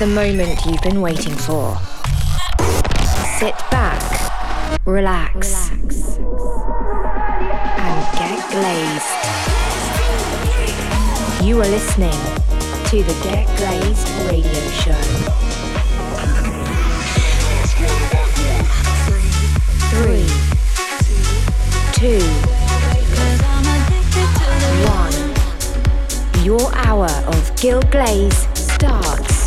the moment you've been waiting for. Sit back, relax, and get glazed. You are listening to the Get Glazed Radio Show. Three, two, one. Your hour of Gil Glaze starts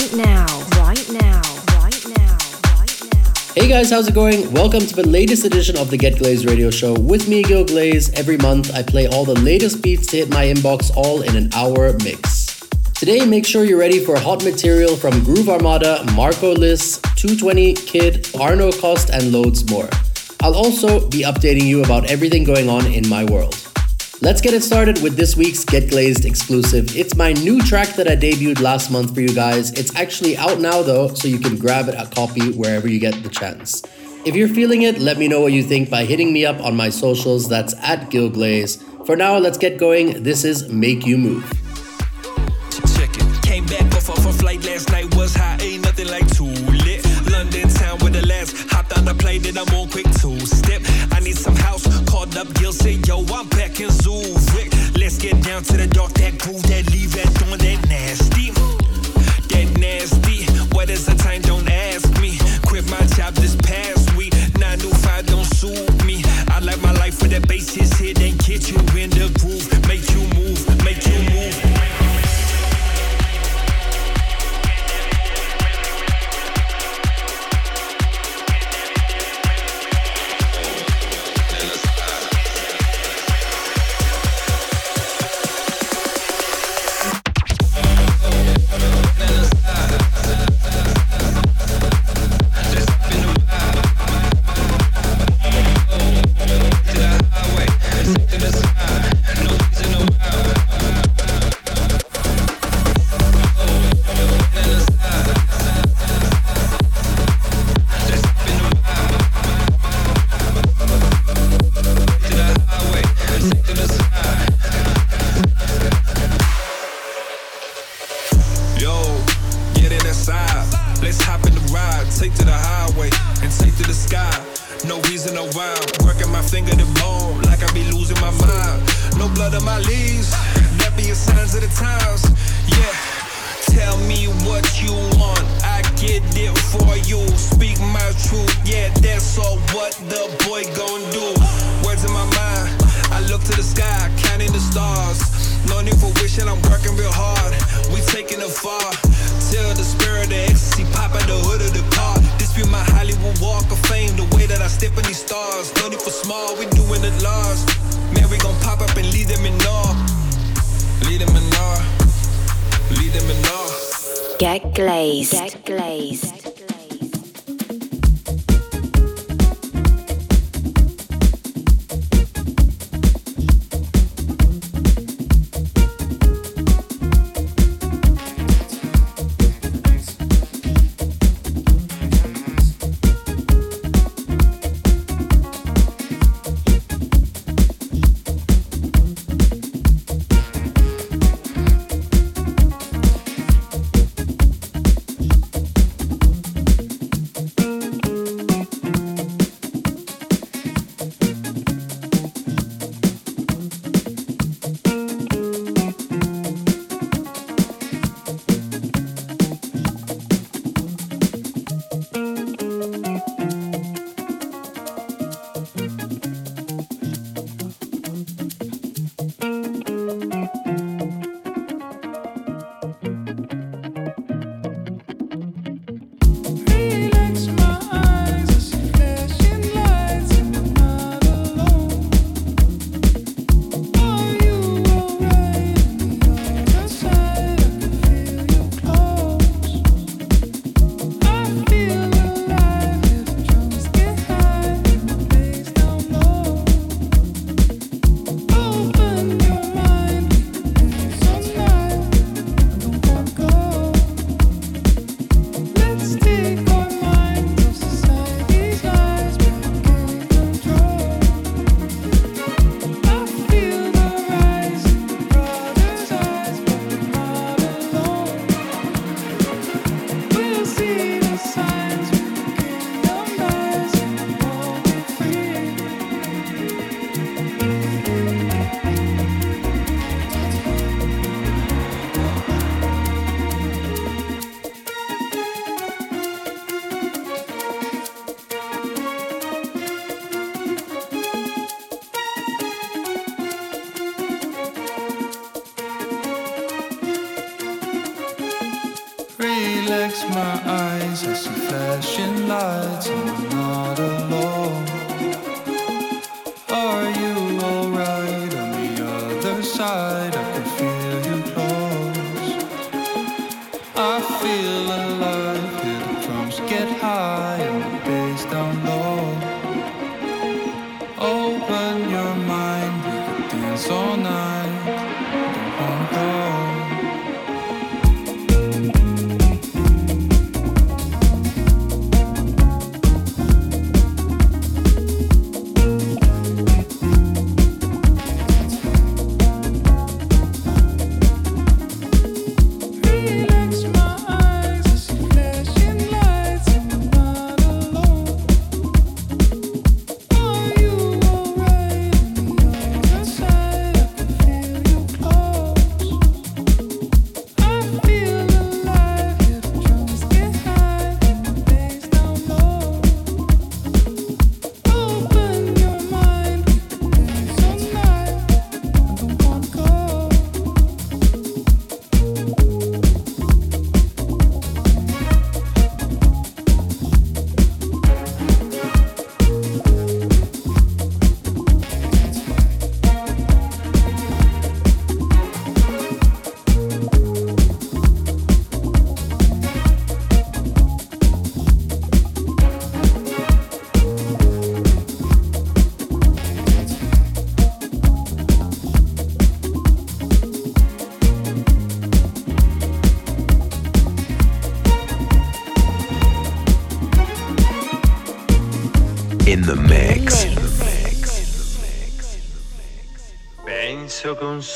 right now, right now, right now, right now. Hey guys, how's it going? Welcome to the latest edition of the Get Glaze radio show with me, Gil Glaze. Every month I play all the latest beats to hit my inbox all in an hour mix. Today, make sure you're ready for hot material from Groove Armada, Marco Lys, 220 Kid, Arno Cost, and loads more. I'll also be updating you about everything going on in my world. Let's get it started with this week's Get Glazed exclusive. It's my new track that I debuted last month for you guys. It's actually out now though, so you can grab it a copy wherever you get the chance. If you're feeling it, let me know what you think by hitting me up on my socials. That's at Gil Glaze. For now, let's get going. This is Make You Move. Came back off of a flight last night, was ain't nothing like too lit. London town with the last, hopped on the plane, then I'm on quick up say yo, I'm back in Zurich. Let's get down to the dark, that groove, that leave that doing that nasty. That nasty, what is the time, don't ask me. Quit my job this past week, 9 to 5 don't suit me. I like my life with the bass hits hit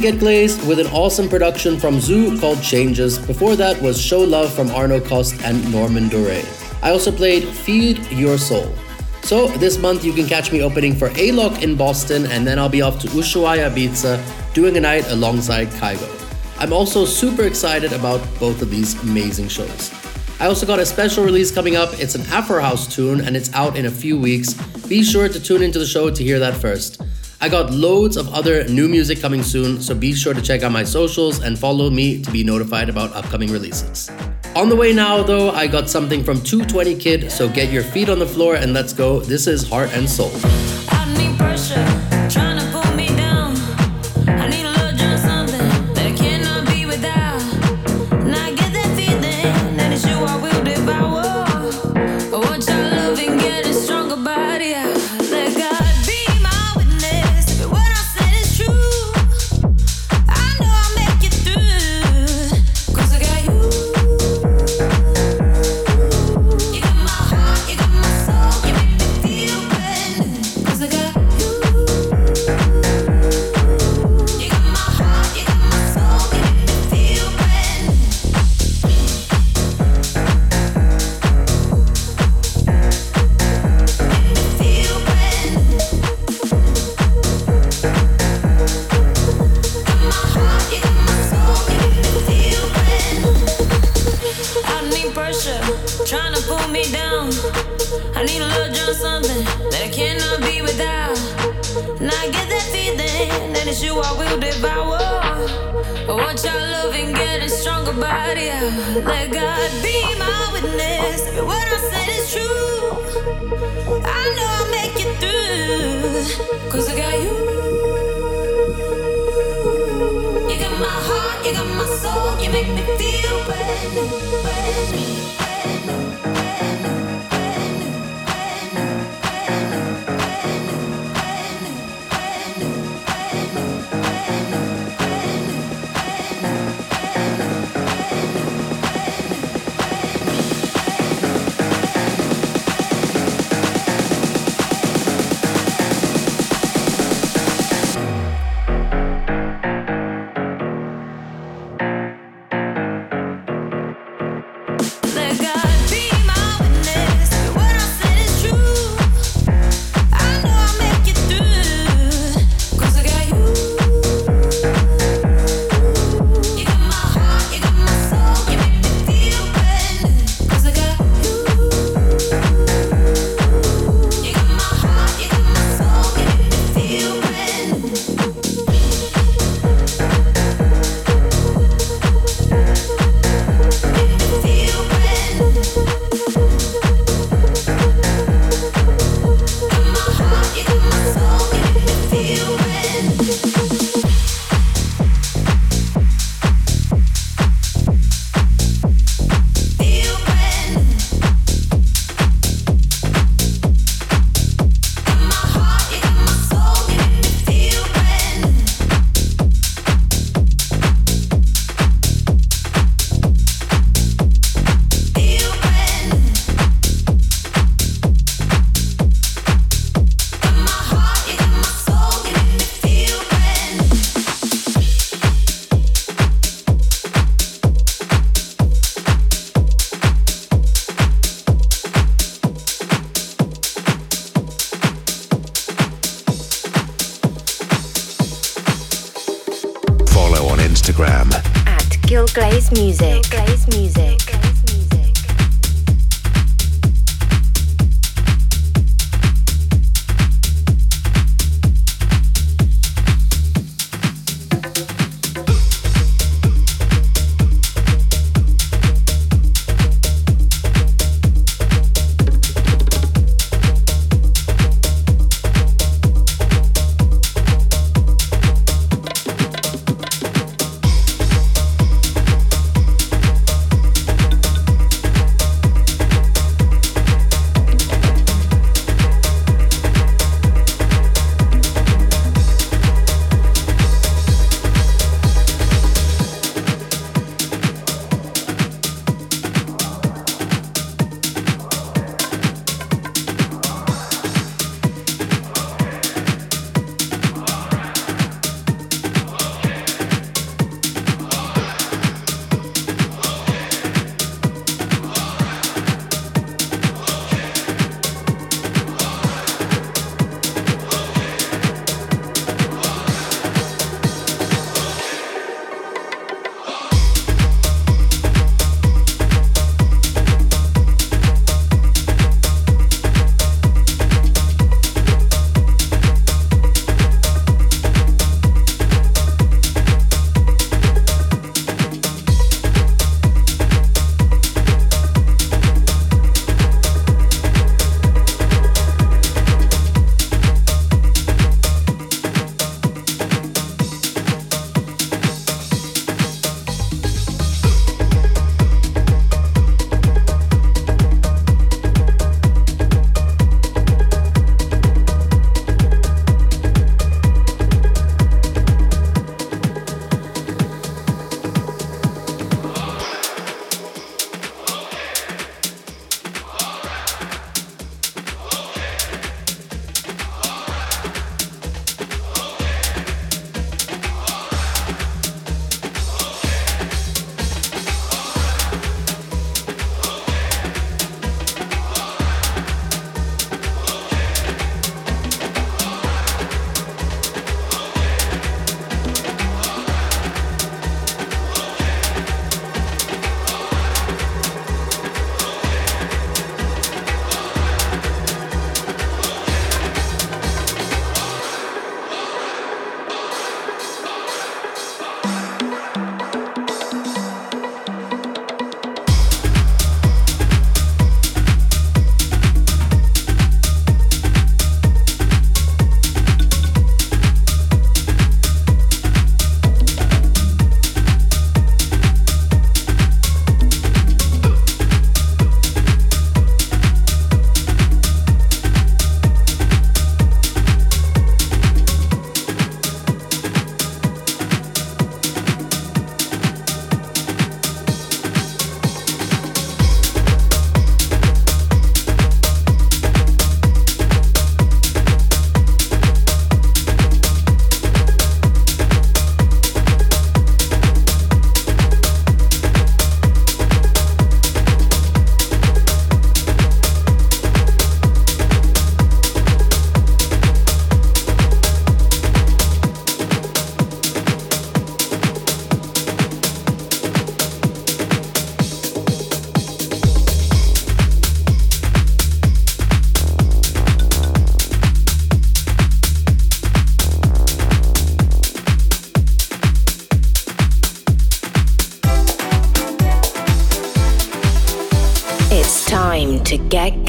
Get Glazed with an awesome production from ZHU called Changes. Before that was Show Luv from Arno Cost and Norman Doray. I also played Feed Your Soul. So this month you can catch me opening for Alok in Boston and then I'll be off to Ushuaia Ibiza doing a night alongside Kygo. I'm also super excited about both of these amazing shows. I also got a special release coming up. It's an Afro House tune and it's out in a few weeks. Be sure to tune into the show to hear that first. I got loads of other new music coming soon, so be sure to check out my socials and follow me to be notified about upcoming releases. On the way now, though, I got something from 220 Kid, so get your feet on the floor and let's go. This is Heart and Soul.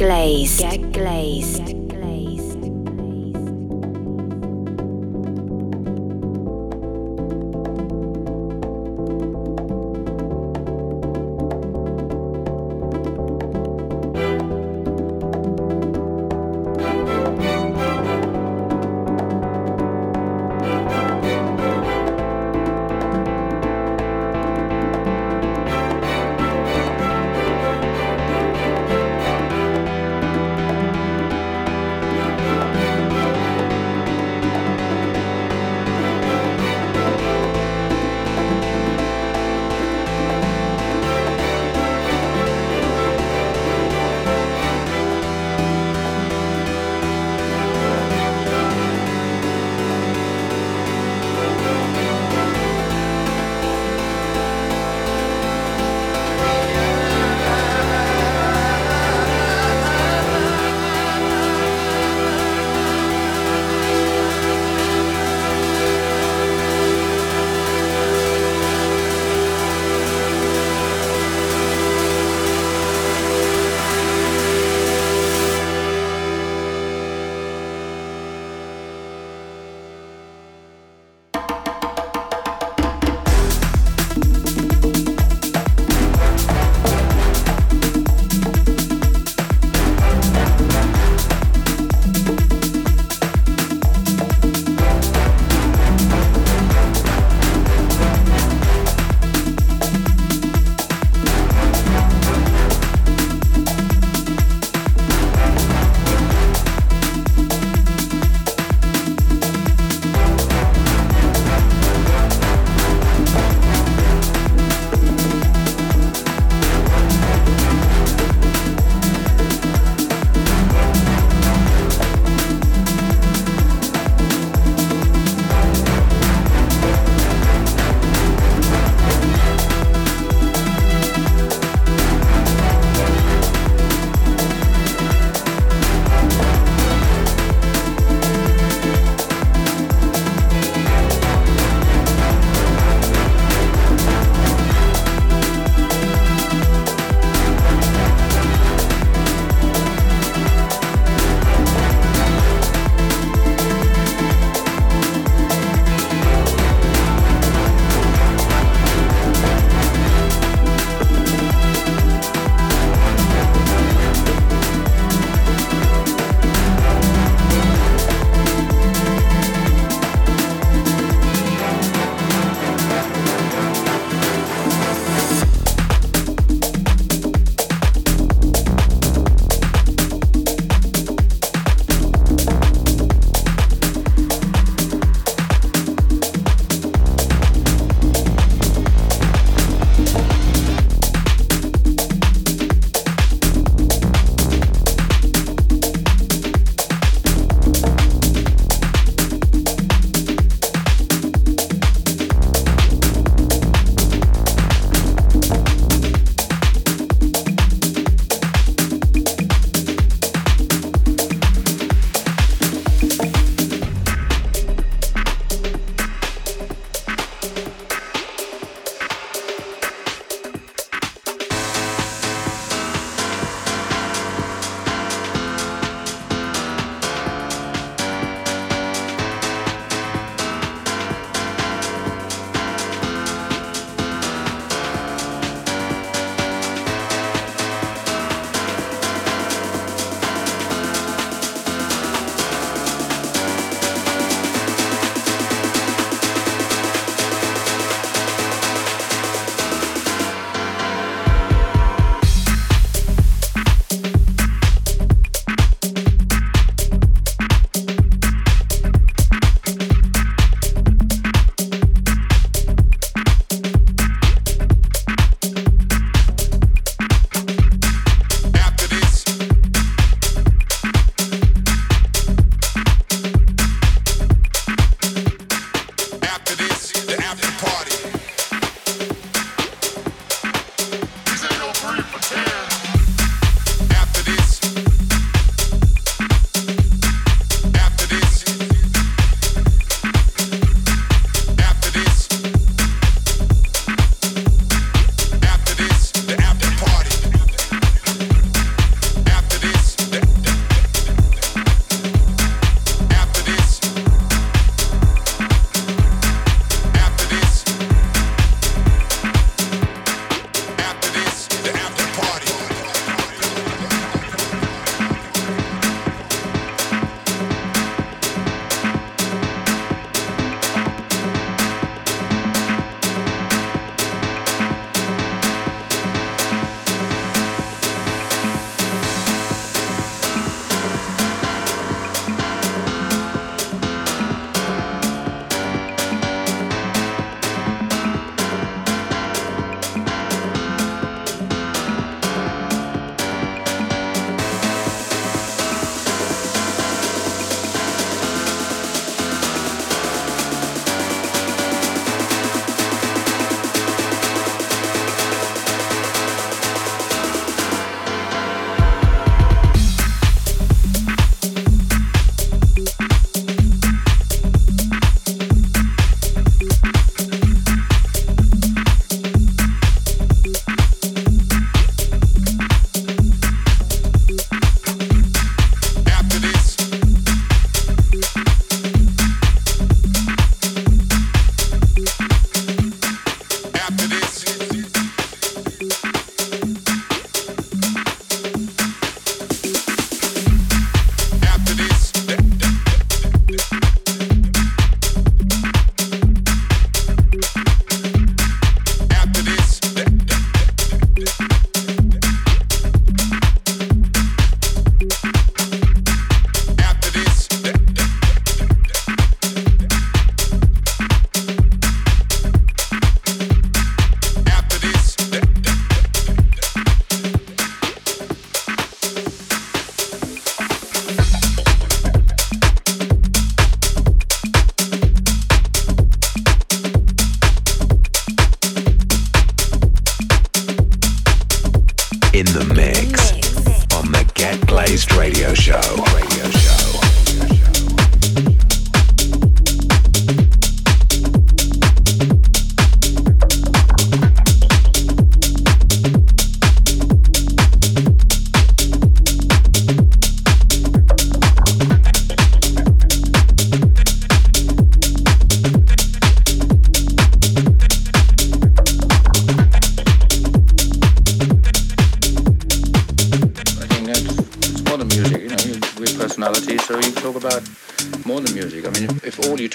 Glazed. Get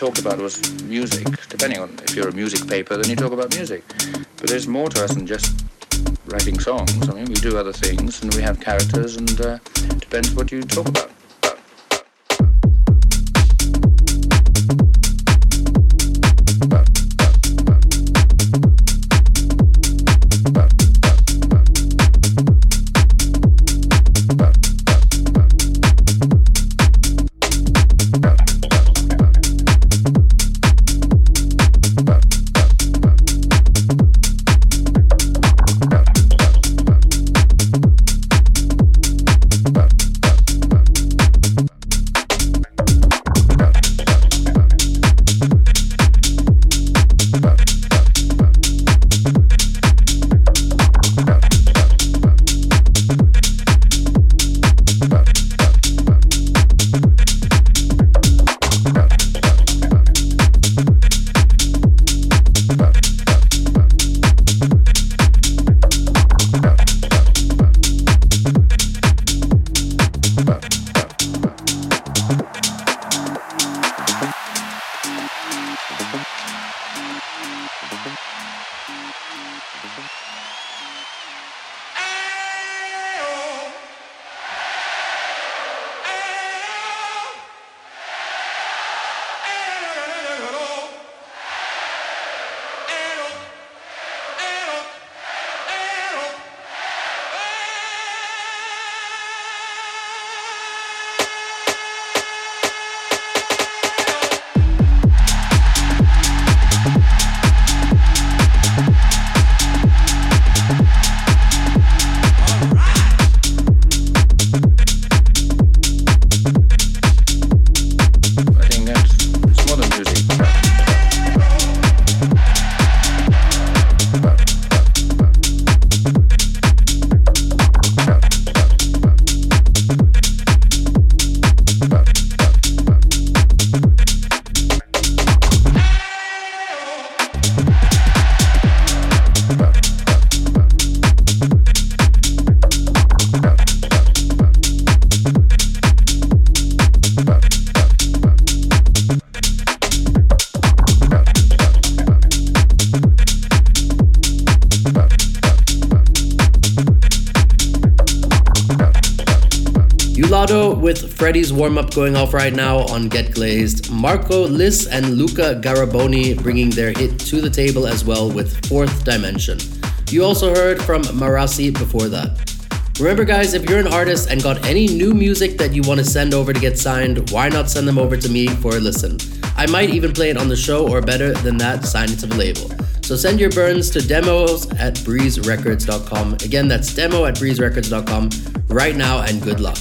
talked about was music, depending on if you're a music paper, then you talk about music. But there's more to us than just writing songs. I mean, we do other things and we have characters, and uh, depends what you talk about. Warm up going off right now on Get Glazed. Marco Lys and Luca Garaboni bringing their hit to the table as well with Fourth Dimension. You also heard from Marasi before that. Remember, guys, if you're an artist and got any new music that you want to send over to get signed, why not send them over to me for a listen? I might even play it on the show, or better than that, sign it to the label. So send your burns to demos at breezerecords.com. Again, that's demo at breezerecords.com right now, and good luck.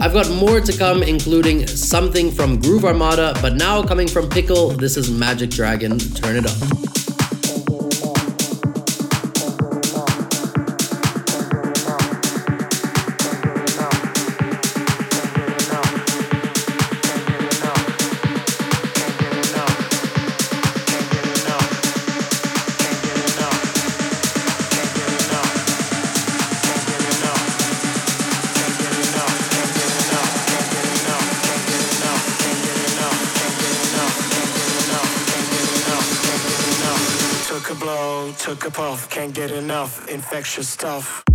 I've got more to come, including something from Groove Armada, but now coming from Pickle, this is Magic Dragon. Turn it up. Infectious stuff.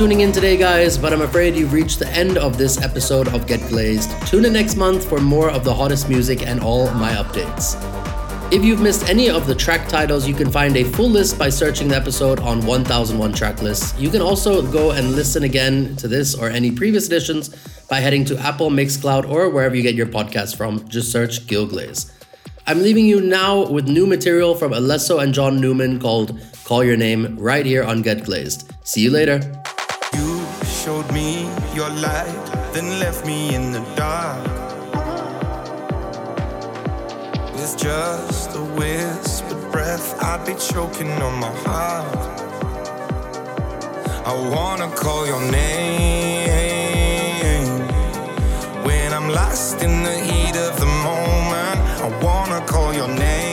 Tuning in today, guys, but I'm afraid you've reached the end of this episode of Get Glazed. Tune in next month for more of the hottest music and all my updates. If you've missed any of the track titles, you can find a full list by searching the episode on 1001 track lists. You can also go and listen again to this or any previous editions by heading to Apple, Mixcloud, or wherever you get your podcasts from. Just search Gil Glaze. I'm leaving you now with new material from Alesso and John Newman called Call Your Name right here on Get Glazed. See you later. Breath, I'd be choking on my heart. I wanna call your name when I'm lost in the heat of the moment. I wanna call your name,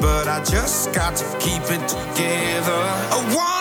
but I just got to keep it together. I wanna